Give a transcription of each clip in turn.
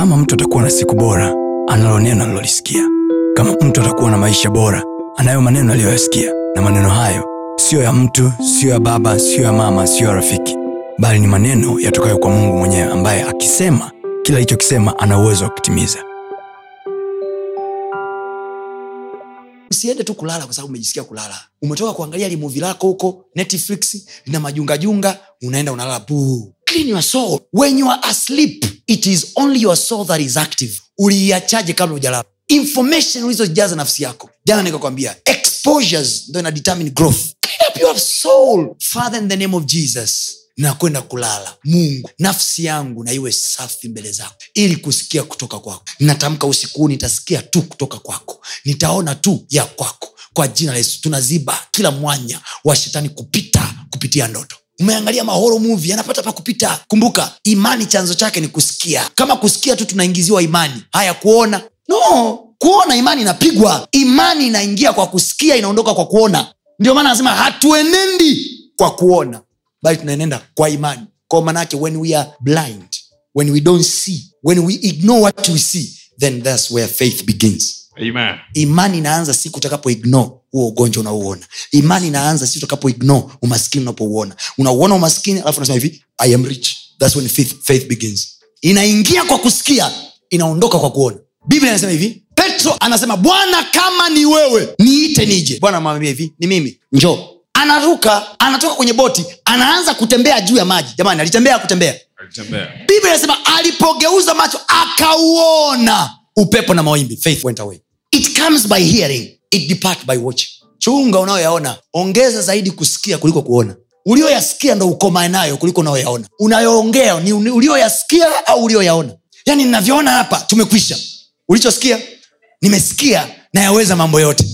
kama mtu atakuwa na siku bora analo neno alilolisikia kama mtu atakuwa na maisha bora anayo maneno aliyoyasikia. Na maneno hayo siyo ya mtu siyo ya baba siyo ya mama siyo ya rafiki. Bali ni maneno yatokayo kwa mungu mwenyewe ambaye akisema kila alichokisema ana uwezo wa kutimiza. Usiende tu kulala kwa sababu umejisikia kulala. Umetoka kuangalia limuvi lako huko netflix lina majungajunga unaenda unalala buu clean asleep it is only your soul that is active. Uliiachaje kabla ujalala information ulizojaza nafsi yako. Jana nikakwambia exposures ndo ina determine growth. Clean up your soul. Father in the name of jesus nakwenda kulala. Mungu nafsi yangu na iwe safi mbele zako. Ili kusikia kutoka kwako. Natamka usiku nitasikia tu kutoka kwako. Nitaona tu ya kwako. Kwa jina la yesu tunaziba kila mwanya wa shetani kupita kupitia ndoto umeangalia mahoro movie anapata pa kupita. Kumbuka imani chanzo chake ni kusikia. Kama kusikia tu tunaingiziwa imani. Haya kuona. No kuona imani inapigwa. Imani inaingia kwa kusikia inaondoka kwa kuona. Ndio maana anasema hatuenendi kwa kuona bali tunaenenda kwa imani. Kwa manake when we are blind when we don't see when we ignore what we see then thats where faith begins. Amen. imani inaanza siku utakapo ignore huo ugonjwa unaouona imani inaanza si utakapo umaskini unapouona. Unauona umaskini alafu unasema hivi i am rich. Thats when faith, faith begins. Inaingia kwa kusikia inaondoka kwa kuona. Biblia inasema hivi petro anasema bwana kama ni wewe niite nije. Bwana amwambia hivi ni mimi njoo. Anaruka anatoka kwenye boti anaanza kutembea juu ya maji. Jamani alitembea kutembea biblia inasema alipogeuza macho akauona. Upepo na mawimbi faith went away. It comes by hearing it depart by watching chunga unayoyaona ongeza zaidi kusikia kuliko kuona. Ulioyasikia ndo ukomae nayo kuliko unayoyaona. Unayoongea ni ulioyasikia au ulioyaona? Yaani ninavyoona hapa tumekwisha. Ulichosikia? Nimesikia nayaweza mambo yote.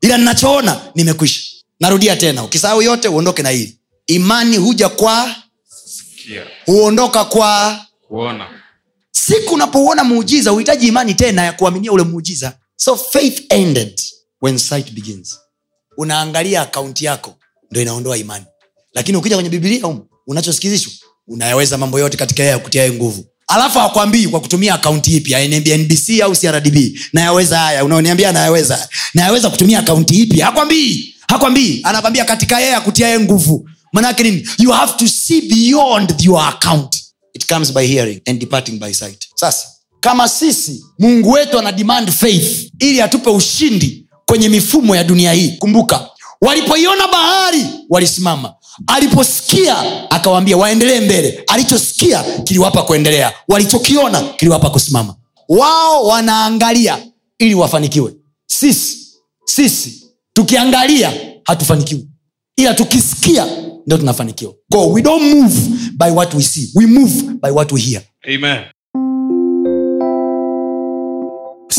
Ila ninachoona nimekwisha. Narudia tena ukisahau yote uondoke na hili. Imani huja kwa Sikia. huondoka kwa Kuona. siku unapouona muujiza uhitaji imani tena ya kuaminia ule muujiza. So faith ended when sight begins unaangalia akaunti yako ndo inaondoa imani. Lakini ukija kwenye bibilia um, unachosikilishwa unayaweza mambo yote katika yeye akutiae nguvu. Alafu akwambii kwa kutumia akaunti ipi nbc au crdb nayaweza haya unaoniambia nayaweza nayaweza kutumia akaunti ipi hakwambii hakwambii. Anakwambia katika yeye akutiae nguvu. Manake nini? You have to see beyond your account. It comes by hearing and departing by sight. Sasa kama sisi mungu wetu ana demand faith ili atupe ushindi kwenye mifumo ya dunia hii. Kumbuka walipoiona bahari walisimama. Aliposikia akawaambia waendelee mbele. Alichosikia kiliwapa kuendelea. Walichokiona kiliwapa kusimama. Wao wanaangalia ili wafanikiwe. Sisi sisi tukiangalia hatufanikiwi. Ila tukisikia ndo tunafanikiwa. We don't move by what we see. We move by what we hear. Amen.